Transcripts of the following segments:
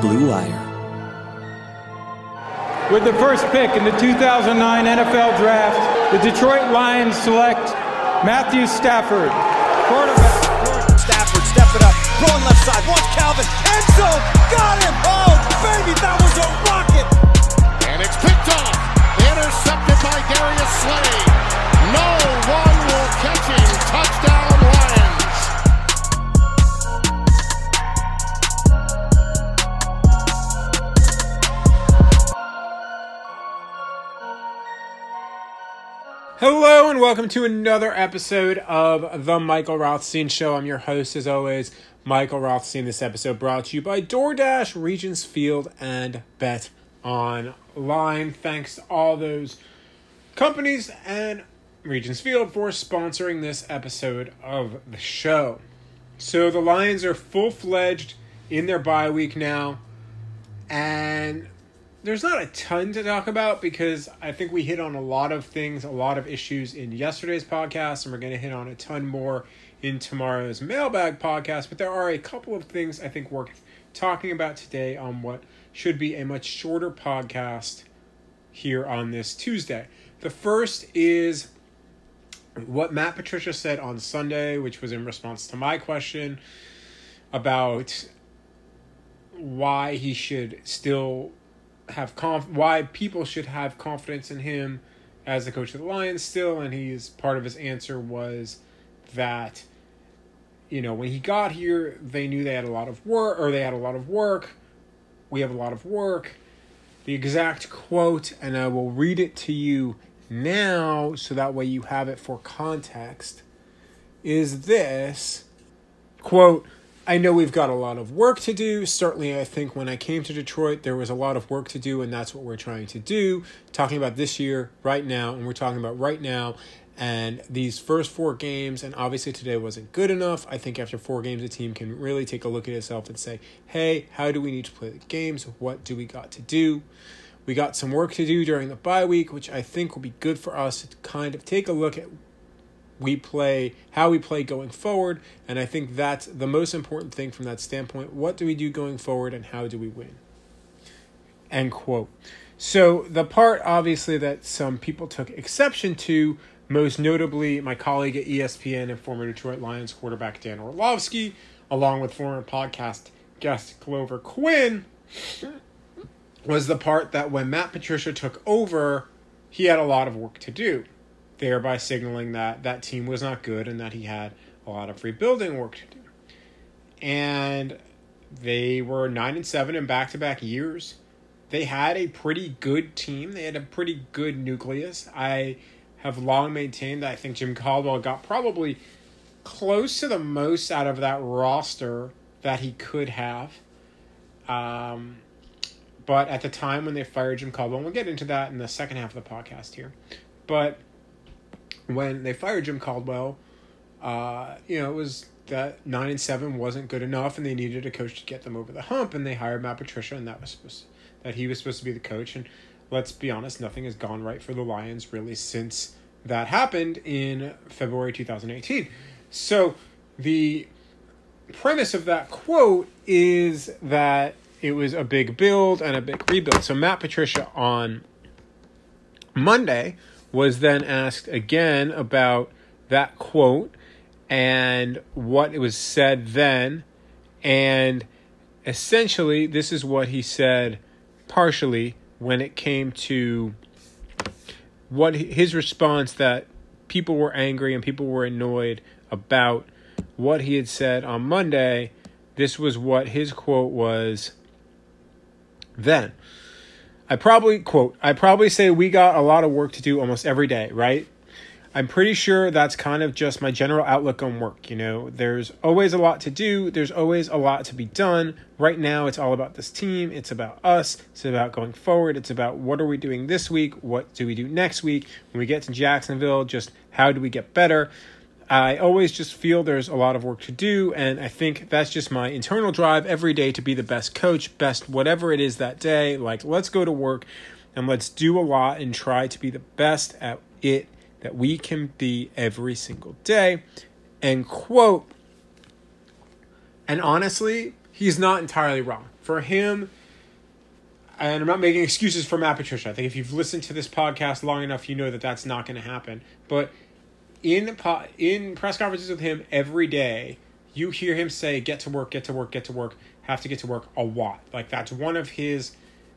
Blue Wire. With the first pick in the 2009 NFL Draft, the Detroit Lions select Matthew Stafford, quarterback. Stafford, step it up, throwing left side, watch Calvin, end zone, got him! Oh, welcome to another episode of the Michael Rothstein Show. I'm your host, as always, Michael Rothstein. This episode brought to you by DoorDash, Regents Field, and Bet Online. Thanks to all those companies and Regents Field for sponsoring this episode of the show. So the Lions are full fledged in their bye week now, and there's not a ton to talk about because I think we hit on a lot of things, a lot of issues in yesterday's podcast, and we're going to hit on a ton more in tomorrow's mailbag podcast. But there are a couple of things I think worth talking about today on what should be a much shorter podcast here on this Tuesday. The first is what Matt Patricia said on Sunday, which was in response to my question about why he should still have conf- why people should have confidence in him as the coach of the Lions still and he's part of his answer was that you know when he got here they knew they had a lot of work or they had a lot of work. We have a lot of work. The exact quote and I will read it to you now so that way you have it for context is this quote I know we've got a lot of work to do. Certainly, I think when I came to Detroit, there was a lot of work to do, and that's what we're trying to do. Talking about this year, right now, and we're talking about right now. And these first four games, and obviously today wasn't good enough. I think after four games, a team can really take a look at itself and say, hey, how do we need to play the games? What do we got to do? We got some work to do during the bye week, which I think will be good for us to kind of take a look at we play, how we play going forward. And I think that's the most important thing from that standpoint. What do we do going forward and how do we win? End quote. So, the part obviously that some people took exception to, most notably my colleague at ESPN and former Detroit Lions quarterback Dan Orlovsky, along with former podcast guest Glover Quinn, was the part that when Matt Patricia took over, he had a lot of work to do thereby signaling that that team was not good and that he had a lot of rebuilding work to do. And they were 9 and 7 in back-to-back years. They had a pretty good team. They had a pretty good nucleus. I have long maintained that I think Jim Caldwell got probably close to the most out of that roster that he could have. Um, but at the time when they fired Jim Caldwell, we'll get into that in the second half of the podcast here. But when they fired Jim Caldwell, uh, you know, it was that nine and seven wasn't good enough, and they needed a coach to get them over the hump, and they hired Matt Patricia, and that was supposed to, that he was supposed to be the coach. And let's be honest, nothing has gone right for the Lions really since that happened in February 2018. So the premise of that quote is that it was a big build and a big rebuild. So Matt Patricia on Monday was then asked again about that quote and what it was said then. And essentially, this is what he said partially when it came to what his response that people were angry and people were annoyed about what he had said on Monday. This was what his quote was then. I probably quote, I probably say we got a lot of work to do almost every day, right? I'm pretty sure that's kind of just my general outlook on work. You know, there's always a lot to do, there's always a lot to be done. Right now, it's all about this team, it's about us, it's about going forward, it's about what are we doing this week, what do we do next week. When we get to Jacksonville, just how do we get better. I always just feel there's a lot of work to do, and I think that's just my internal drive every day to be the best coach, best whatever it is that day. Like, let's go to work and let's do a lot and try to be the best at it that we can be every single day. And quote, and honestly, he's not entirely wrong. For him, and I'm not making excuses for Matt Patricia. I think if you've listened to this podcast long enough, you know that that's not going to happen. But in in press conferences with him every day, you hear him say, "Get to work, get to work, get to work." Have to get to work a lot. Like that's one of his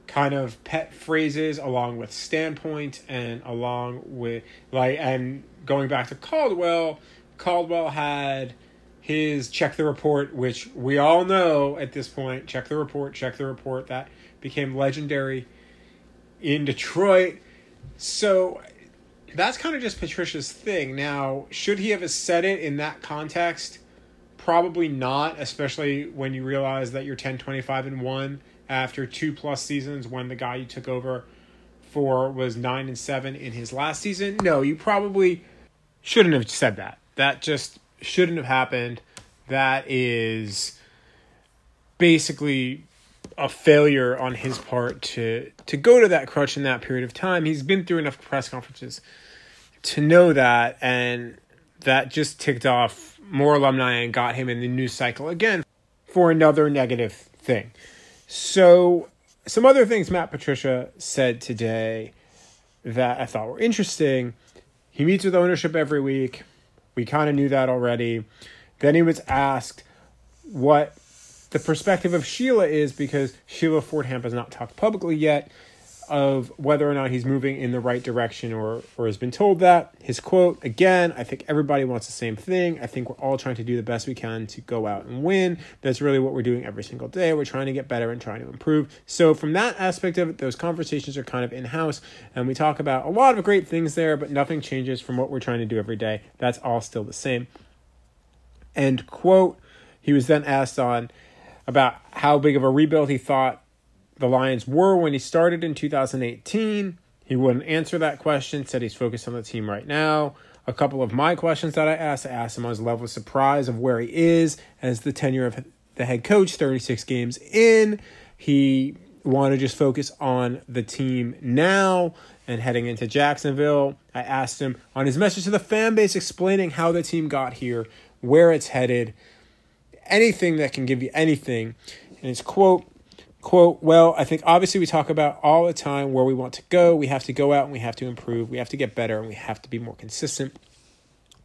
kind of pet phrases along with standpoint and along with like and going back to Caldwell, Caldwell had his check the report, which we all know at this point, check the report, check the report, that became legendary in Detroit. So that's kind of just Patricia's thing. Now, should he have said it in that context? Probably not, especially when you realize that you're 10, 25, and 1 after two plus seasons when the guy you took over for was nine and seven in his last season. No, you probably shouldn't have said that. That just shouldn't have happened. That is basically a failure on his part to to go to that crutch in that period of time. He's been through enough press conferences to know that and that just ticked off more alumni and got him in the news cycle again for another negative thing. So, some other things Matt Patricia said today that I thought were interesting. He meets with ownership every week. We kind of knew that already. Then he was asked what the perspective of Sheila is because Sheila Ford Hamp has not talked publicly yet of whether or not he's moving in the right direction or or has been told that. His quote again, I think everybody wants the same thing. I think we're all trying to do the best we can to go out and win. That's really what we're doing every single day. We're trying to get better and trying to improve. So from that aspect of it, those conversations are kind of in-house and we talk about a lot of great things there, but nothing changes from what we're trying to do every day. That's all still the same. End quote. He was then asked on about how big of a rebuild he thought the Lions were when he started in 2018. He wouldn't answer that question, said he's focused on the team right now. A couple of my questions that I asked, I asked him on his level of surprise of where he is as the tenure of the head coach, 36 games in. He wanted to just focus on the team now and heading into Jacksonville. I asked him on his message to the fan base explaining how the team got here, where it's headed, anything that can give you anything. And it's quote quote, well, I think obviously we talk about all the time where we want to go. We have to go out and we have to improve. We have to get better and we have to be more consistent.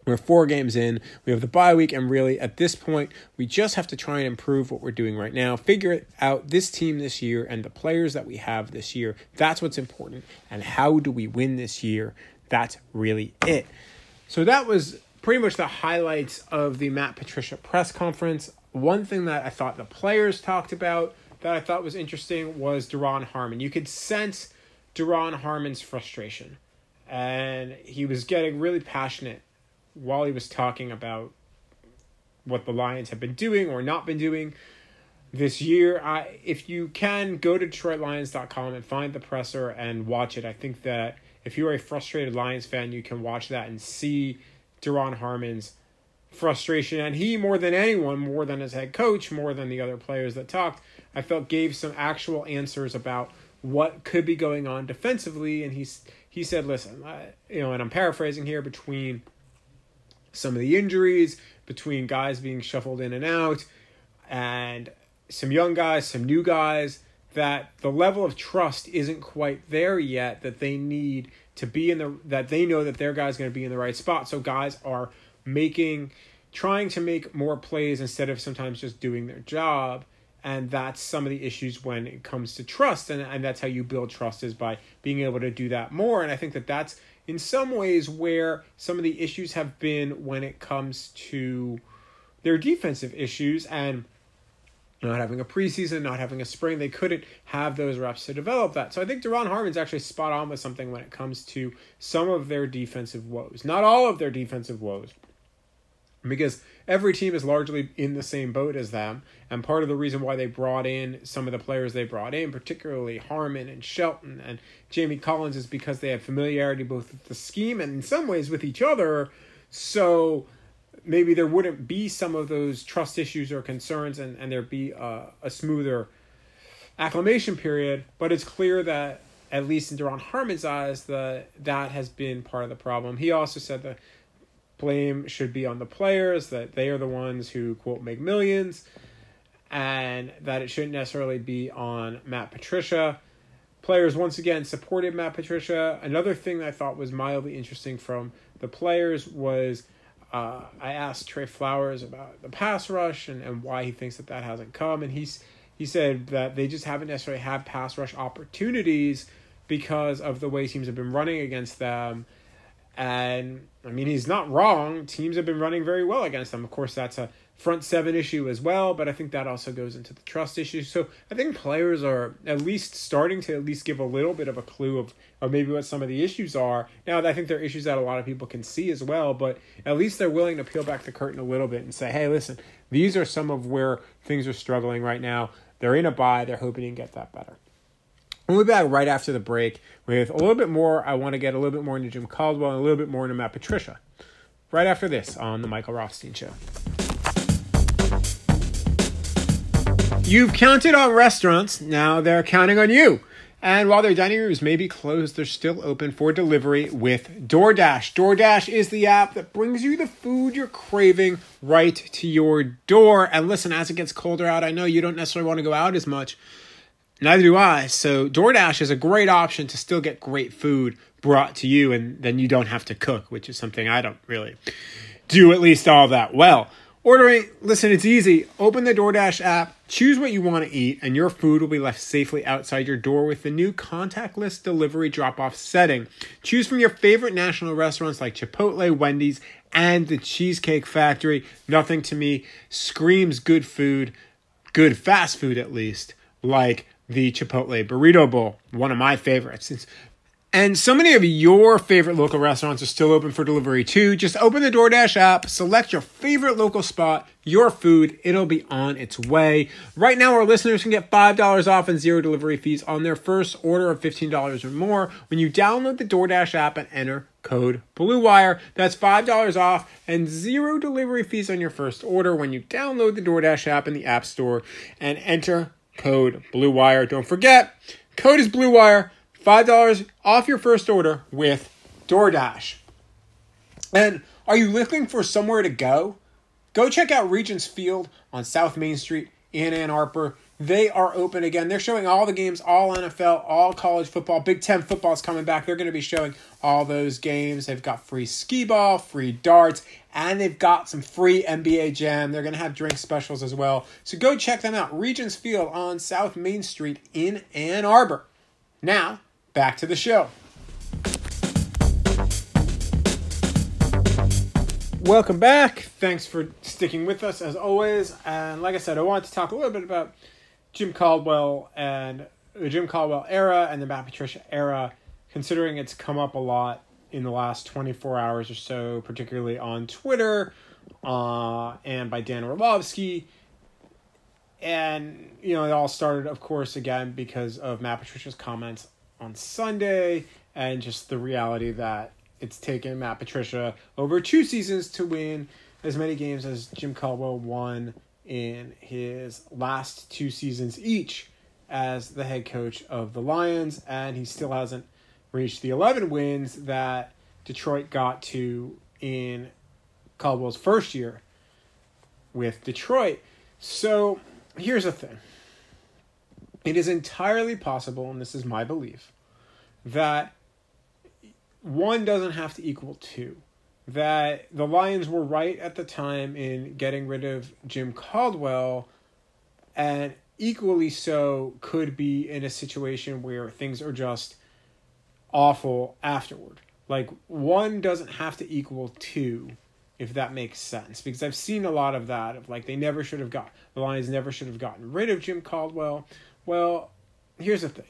We're four games in. We have the bye week, and really at this point, we just have to try and improve what we're doing right now. Figure it out this team this year and the players that we have this year. That's what's important. And how do we win this year? That's really it. So that was pretty much the highlights of the Matt Patricia press conference. One thing that I thought the players talked about that I thought was interesting was Duron Harmon. You could sense Duron Harmon's frustration, and he was getting really passionate while he was talking about what the Lions have been doing or not been doing this year. I if you can go to DetroitLions.com and find the presser and watch it. I think that if you're a frustrated Lions fan, you can watch that and see Duron Harmon's frustration. And he, more than anyone, more than his head coach, more than the other players that talked, I felt gave some actual answers about what could be going on defensively. And he's he said, "Listen, I, you know," and I'm paraphrasing here between some of the injuries, between guys being shuffled in and out, and some young guys, some new guys. That the level of trust isn't quite there yet. That they need to be in the that they know that their guy's going to be in the right spot. So guys are making trying to make more plays instead of sometimes just doing their job. And that's some of the issues when it comes to trust. And, and that's how you build trust is by being able to do that more. And i think that that's in some ways where some of the issues have been when it comes to their defensive issues. And not having a preseason, not having a spring, they couldn't have those reps to develop that. So I think Duron Harmon's actually spot on with something when it comes to some of their defensive woes. Not all of their defensive woes, because every team is largely in the same boat as them. And part of the reason why they brought in some of the players they brought in, particularly Harmon and Shelton and Jamie Collins, is because they have familiarity both with the scheme and in some ways with each other. So maybe there wouldn't be some of those trust issues or concerns and, and there'd be a, a smoother acclimation period. But it's clear that, at least in Duron Harmon's eyes, that that has been part of the problem. He also said that blame should be on the players, that they are the ones who, quote, make millions, and that it shouldn't necessarily be on Matt Patricia. Players once again supported Matt Patricia. Another thing that I thought was mildly interesting from the players was uh, I asked Trey Flowers about the pass rush and, and why he thinks that that hasn't come, and he's he said that they just haven't necessarily had pass rush opportunities because of the way teams have been running against them. And I mean, he's not wrong. Teams have been running very well against them. Of course, that's a front seven issue as well, but I think that also goes into the trust issue. So I think players are at least starting to at least give a little bit of a clue of, of maybe what some of the issues are. Now, I think they're issues that a lot of people can see as well, but at least they're willing to peel back the curtain a little bit and say, hey, listen, these are some of where things are struggling right now. They're in a bye. They're hoping to get that better. We'll be back right after the break with a little bit more. I want to get a little bit more into Jim Caldwell and a little bit more into Matt Patricia. Right after this on The Michael Rothstein Show. You've counted on restaurants, now they're counting on you. And while their dining rooms may be closed, they're still open for delivery with DoorDash. DoorDash is the app that brings you the food you're craving right to your door. And listen, as it gets colder out, I know you don't necessarily want to go out as much. Neither do I. So DoorDash is a great option to still get great food brought to you, and then you don't have to cook, which is something I don't really do at least all that well. Ordering, listen, it's easy. Open the DoorDash app, choose what you want to eat, and your food will be left safely outside your door with the new contactless delivery drop off setting. Choose from your favorite national restaurants like Chipotle, Wendy's, and the Cheesecake Factory. Nothing to me screams good food, good fast food at least, like the Chipotle Burrito Bowl, one of my favorites. It's, and so many of your favorite local restaurants are still open for delivery too. Just open the DoorDash app, select your favorite local spot, your food, it'll be on its way. Right now, our listeners can get $5 off and zero delivery fees on their first order of $15 or more when you download the DoorDash app and enter code BLUEWIRE. That's $5 off and zero delivery fees on your first order when you download the DoorDash app in the App Store and enter code Blue Wire. Don't forget, code is Blue Wire. Five dollars off your first order with DoorDash. And are you looking for somewhere to go? Go check out Regents Field on South Main Street in Ann Arbor. They are open again. They're showing all the games, all NFL, all college football. Big Ten football is coming back. They're going to be showing all those games. They've got free skee ball, free darts, and they've got some free NBA Jam. They're going to have drink specials as well. So go check them out. Regents Field on South Main Street in Ann Arbor. Now, back to the show. Welcome back. Thanks for sticking with us as always. And like I said, I wanted to talk a little bit about Jim Caldwell and the Jim Caldwell era and the Matt Patricia era, considering it's come up a lot in the last 24 hours or so, particularly on Twitter uh, and by Dan Orlovsky. And, you know, it all started, of course, again because of Matt Patricia's comments on Sunday and just the reality that it's taken Matt Patricia over two seasons to win as many games as Jim Caldwell won in his last two seasons each as the head coach of the Lions, and he still hasn't reached the 11 wins that Detroit got to in Caldwell's first year with Detroit. So here's the thing it is entirely possible, and this is my belief, that one doesn't have to equal two. That the Lions were right at the time in getting rid of Jim Caldwell, and equally so could be in a situation where things are just awful afterward. Like one doesn't have to equal two if that makes sense. Because I've seen a lot of that of like they never should have got the Lions never should have gotten rid of Jim Caldwell. Well, here's the thing.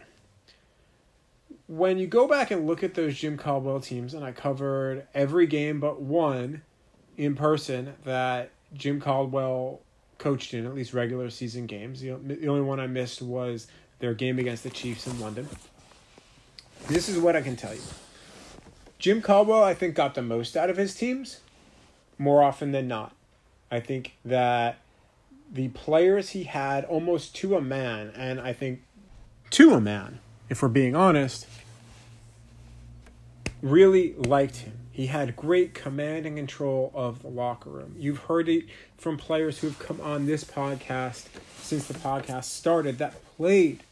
When you go back and look at those Jim Caldwell teams, and I covered every game but one in person that Jim Caldwell coached in, at least regular season games. The, the only one I missed was their game against the Chiefs in London. This is what I can tell you. Jim Caldwell, I think, got the most out of his teams more often than not. I think that the players he had almost to a man, and I think to a man, if we're being honest, really liked him. He had great command and control of the locker room. You've heard it from players who've come on this podcast since the podcast started that played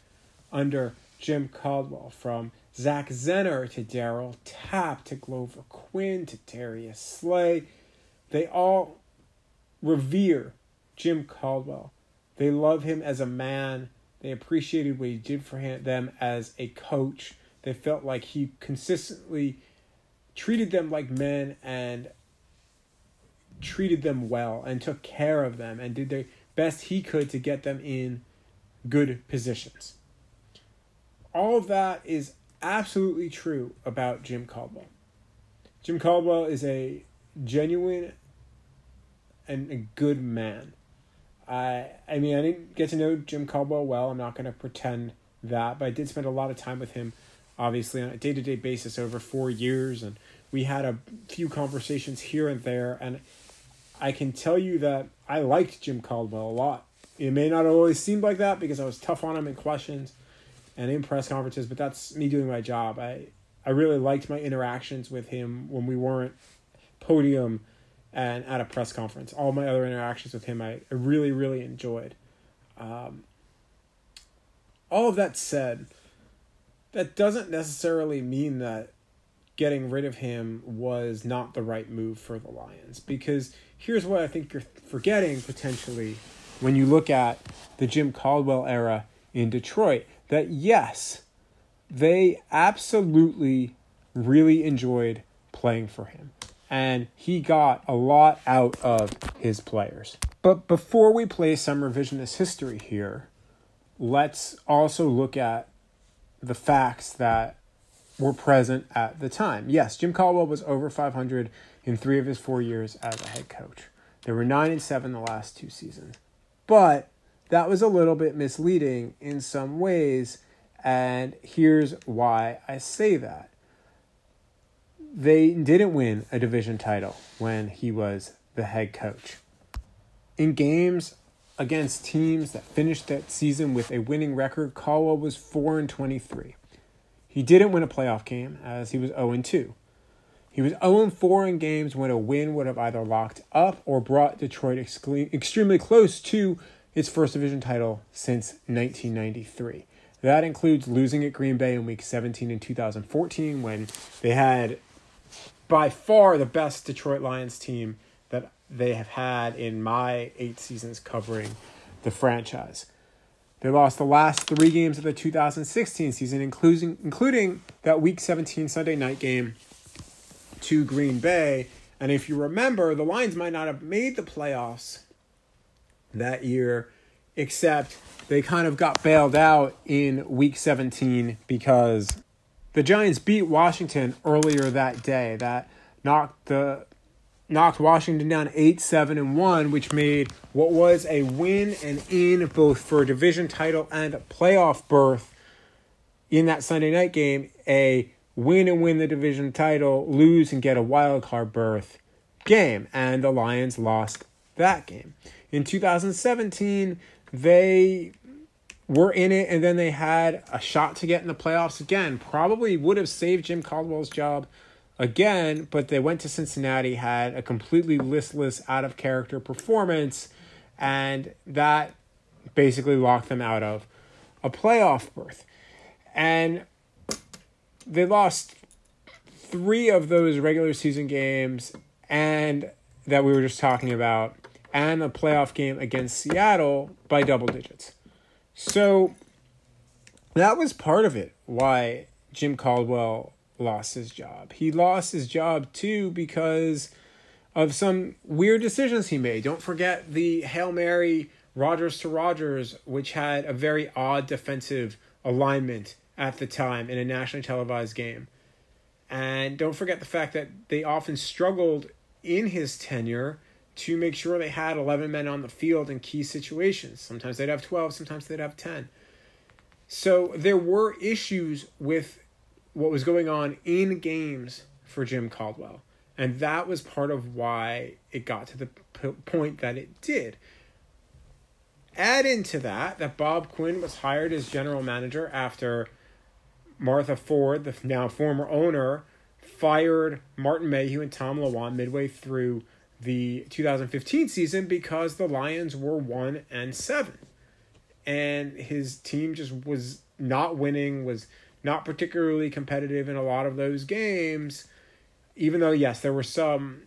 under Jim Caldwell, from Zach Zenner to Darryl Tapp to Glover Quinn to Darius Slay. They all revere Jim Caldwell. They love him as a man. They appreciated what he did for him, them as a coach. They felt like he consistently treated them like men and treated them well and took care of them and did the best he could to get them in good positions. All of that is absolutely true about Jim Caldwell. Jim Caldwell is a genuine and a good man. I I mean I didn't get to know Jim Caldwell well. I'm not going to pretend that, but I did spend a lot of time with him obviously on a day-to-day basis over 4 years and we had a few conversations here and there and I can tell you that I liked Jim Caldwell a lot. It may not always seem like that because I was tough on him in questions and in press conferences, but that's me doing my job. I I really liked my interactions with him when we weren't podium and at a press conference. All my other interactions with him, I, I really, really enjoyed. Um, all of that said, that doesn't necessarily mean that getting rid of him was not the right move for the Lions. Because here's what I think you're forgetting potentially when you look at the Jim Caldwell era in Detroit that yes, they absolutely really enjoyed playing for him. And he got a lot out of his players. But before we play some revisionist history here, let's also look at the facts that were present at the time. Yes, Jim Caldwell was over 500 in three of his four years as a head coach. There were nine and seven the last two seasons. But that was a little bit misleading in some ways, and here's why I say that. They didn't win a division title when he was the head coach. In games against teams that finished that season with a winning record, Caldwell was 4 and 23. He didn't win a playoff game as he was 0 and 2. He was 0 4 in games when a win would have either locked up or brought Detroit extremely close to its first division title since 1993. That includes losing at Green Bay in week 17 in 2014 when they had by far the best Detroit Lions team that they have had in my eight seasons covering the franchise. They lost the last three games of the 2016 season, including including that Week 17 Sunday night game to Green Bay. And if you remember, the Lions might not have made the playoffs that year, except they kind of got bailed out in Week 17 because the Giants beat Washington earlier that day. That knocked the knocked Washington down 8 7 and 1, which made what was a win and in both for a division title and a playoff berth in that Sunday night game a win and win the division title, lose and get a wild card berth game. And the Lions lost that game. In 2017, they were in it and then they had a shot to get in the playoffs again. Probably would have saved Jim Caldwell's job again, but they went to Cincinnati, had a completely listless, out of character performance, and that basically locked them out of a playoff berth. And they lost three of those regular season games and that we were just talking about and a playoff game against Seattle by double digits. So that was part of it why Jim Caldwell lost his job. He lost his job too because of some weird decisions he made. Don't forget the Hail Mary Rodgers to Rodgers, which had a very odd defensive alignment at the time in a nationally televised game. And don't forget the fact that they often struggled in his tenure to make sure they had 11 men on the field in key situations. Sometimes they'd have 12, sometimes they'd have 10. So there were issues with what was going on in games for Jim Caldwell. And that was part of why it got to the p- point that it did. Add into that that Bob Quinn was hired as general manager after Martha Ford, the now former owner, fired Martin Mayhew and Tom Lewand midway through the 2015 season because the Lions were 1 and 7. And his team just was not winning, was not particularly competitive in a lot of those games. Even though, yes, there were some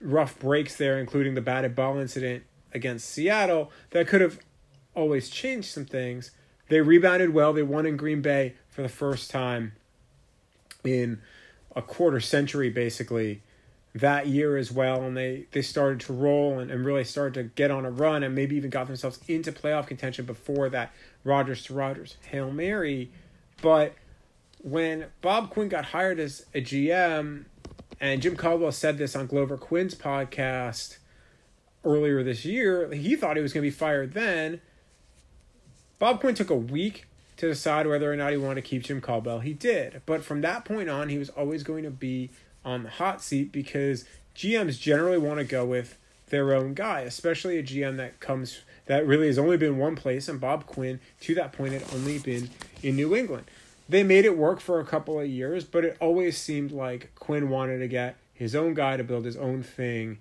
rough breaks there, including the batted ball incident against Seattle, that could have always changed some things. They rebounded well. They won in Green Bay for the first time in a quarter century, basically, that year as well. And they, they started to roll and, and really started to get on a run and maybe even got themselves into playoff contention before that Rodgers to Rodgers Hail Mary. But when Bob Quinn got hired as a GM, and Jim Caldwell said this on Glover Quinn's podcast earlier this year, he thought he was going to be fired then. Bob Quinn took a week to decide whether or not he wanted to keep Jim Caldwell. He did. But from that point on, he was always going to be on the hot seat because GMs generally want to go with their own guy, especially a GM that comes that really has only been one place, and Bob Quinn to that point had only been in New England. They made it work for a couple of years, but it always seemed like Quinn wanted to get his own guy to build his own thing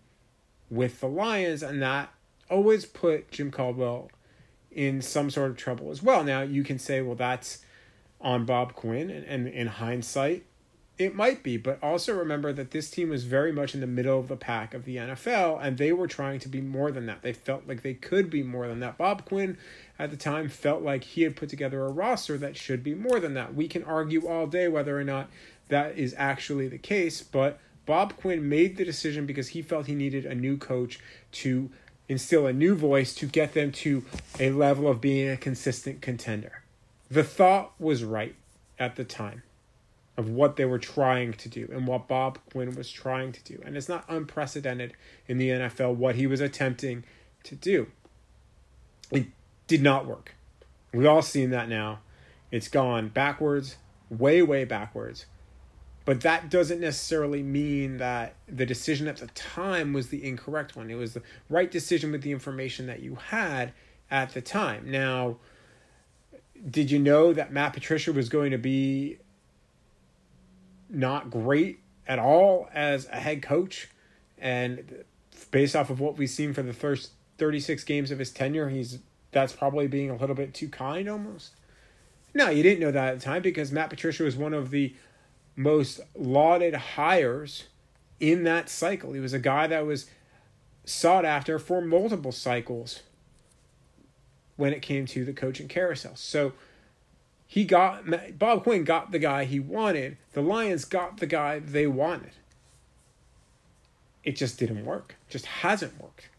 with the Lions, and that always put Jim Caldwell in some sort of trouble as well. Now you can say, well, that's on Bob Quinn, and, and in hindsight, it might be, but also remember that this team was very much in the middle of the pack of the NFL, and they were trying to be more than that. They felt like they could be more than that. Bob Quinn at the time felt like he had put together a roster that should be more than that. We can argue all day whether or not that is actually the case, but Bob Quinn made the decision because he felt he needed a new coach to instill a new voice to get them to a level of being a consistent contender. The thought was right at the time of what they were trying to do and what Bob Quinn was trying to do. And it's not unprecedented in the NFL what he was attempting to do. It did not work. We've all seen that now. It's gone backwards, way, way backwards. But that doesn't necessarily mean that the decision at the time was the incorrect one. It was the right decision with the information that you had at the time. Now, did you know that Matt Patricia was going to be not great at all as a head coach. And based off of what we've seen for the first 36 games of his tenure, he's that's probably being a little bit too kind almost. No, you didn't know that at the time because Matt Patricia was one of the most lauded hires in that cycle. He was a guy that was sought after for multiple cycles when it came to the coaching carousel. So he got Bob Quinn got the guy he wanted. The Lions got the guy they wanted. It just didn't work. Just hasn't worked.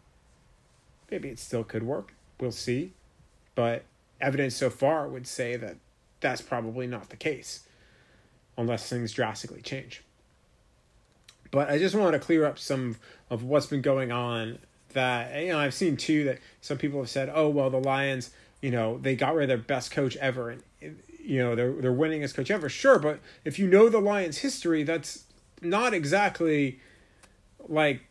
Maybe it still could work. We'll see. But evidence so far would say that that's probably not the case unless things drastically change. But I just want to clear up some of what's been going on that you know I've seen too that some people have said, "Oh, well, the Lions you know they got rid of their best coach ever and you know they're they're winningest coach ever. Sure but if you know the lions history that's not exactly like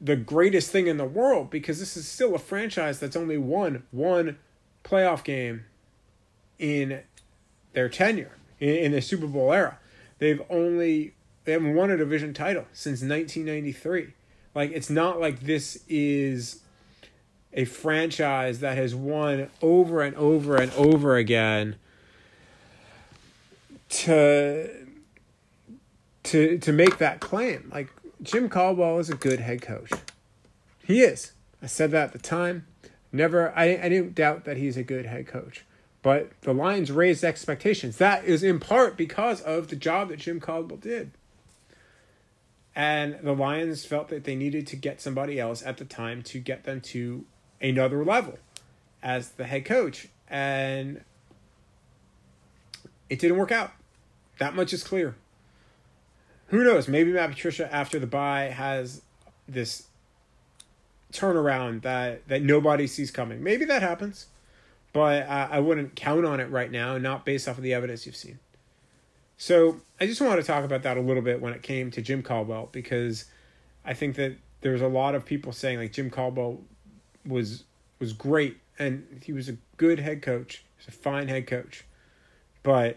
the greatest thing in the world because this is still a franchise that's only won one playoff game in their tenure in, in the super bowl era. They've only they haven't won a division title since 1993 like it's not like this is a franchise that has won over and over and over again to to to make that claim. Like Jim Caldwell is a good head coach. He is. I said that at the time. Never I I didn't doubt that he's a good head coach. But the Lions raised expectations. That is in part because of the job that Jim Caldwell did. And the Lions felt that they needed to get somebody else at the time to get them to another level as the head coach. And it didn't work out. That much is clear. Who knows? Maybe Matt Patricia after the bye has this turnaround that that nobody sees coming. Maybe that happens, but uh, I wouldn't count on it right now, not based off of the evidence you've seen. So I just want to talk about that a little bit when it came to Jim Caldwell because I think that there's a lot of people saying like Jim Caldwell was was great and he was a good head coach. He's a fine head coach, but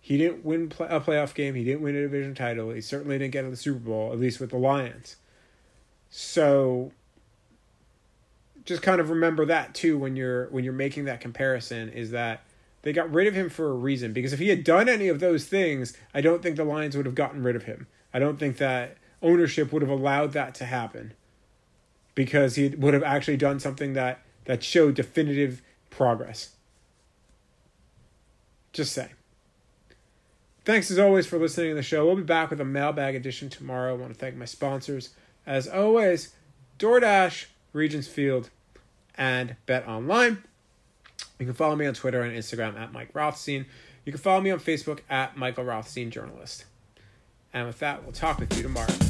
he didn't win a playoff game. He didn't win a division title. He certainly didn't get to the Super Bowl, at least with the Lions. So just kind of remember that too when you're when you're making that comparison is that they got rid of him for a reason because if he had done any of those things, I don't think the Lions would have gotten rid of him. I don't think that ownership would have allowed that to happen because he would have actually done something that that showed definitive progress. Just saying. Thanks as always for listening to the show. We'll be back with a mailbag edition tomorrow. I want to thank my sponsors. As always, DoorDash, Regents Field, and Bet Online. You can follow me on Twitter and Instagram at Mike Rothstein. You can follow me on Facebook at Michael Rothstein Journalist. And with that, we'll talk with you tomorrow.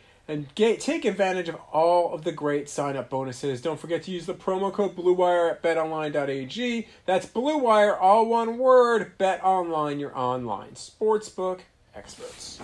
and get, take advantage of all of the great sign up bonuses. Don't forget to use the promo code BlueWire at betonline.ag. That's BlueWire, all one word. Bet Online, your online sportsbook experts.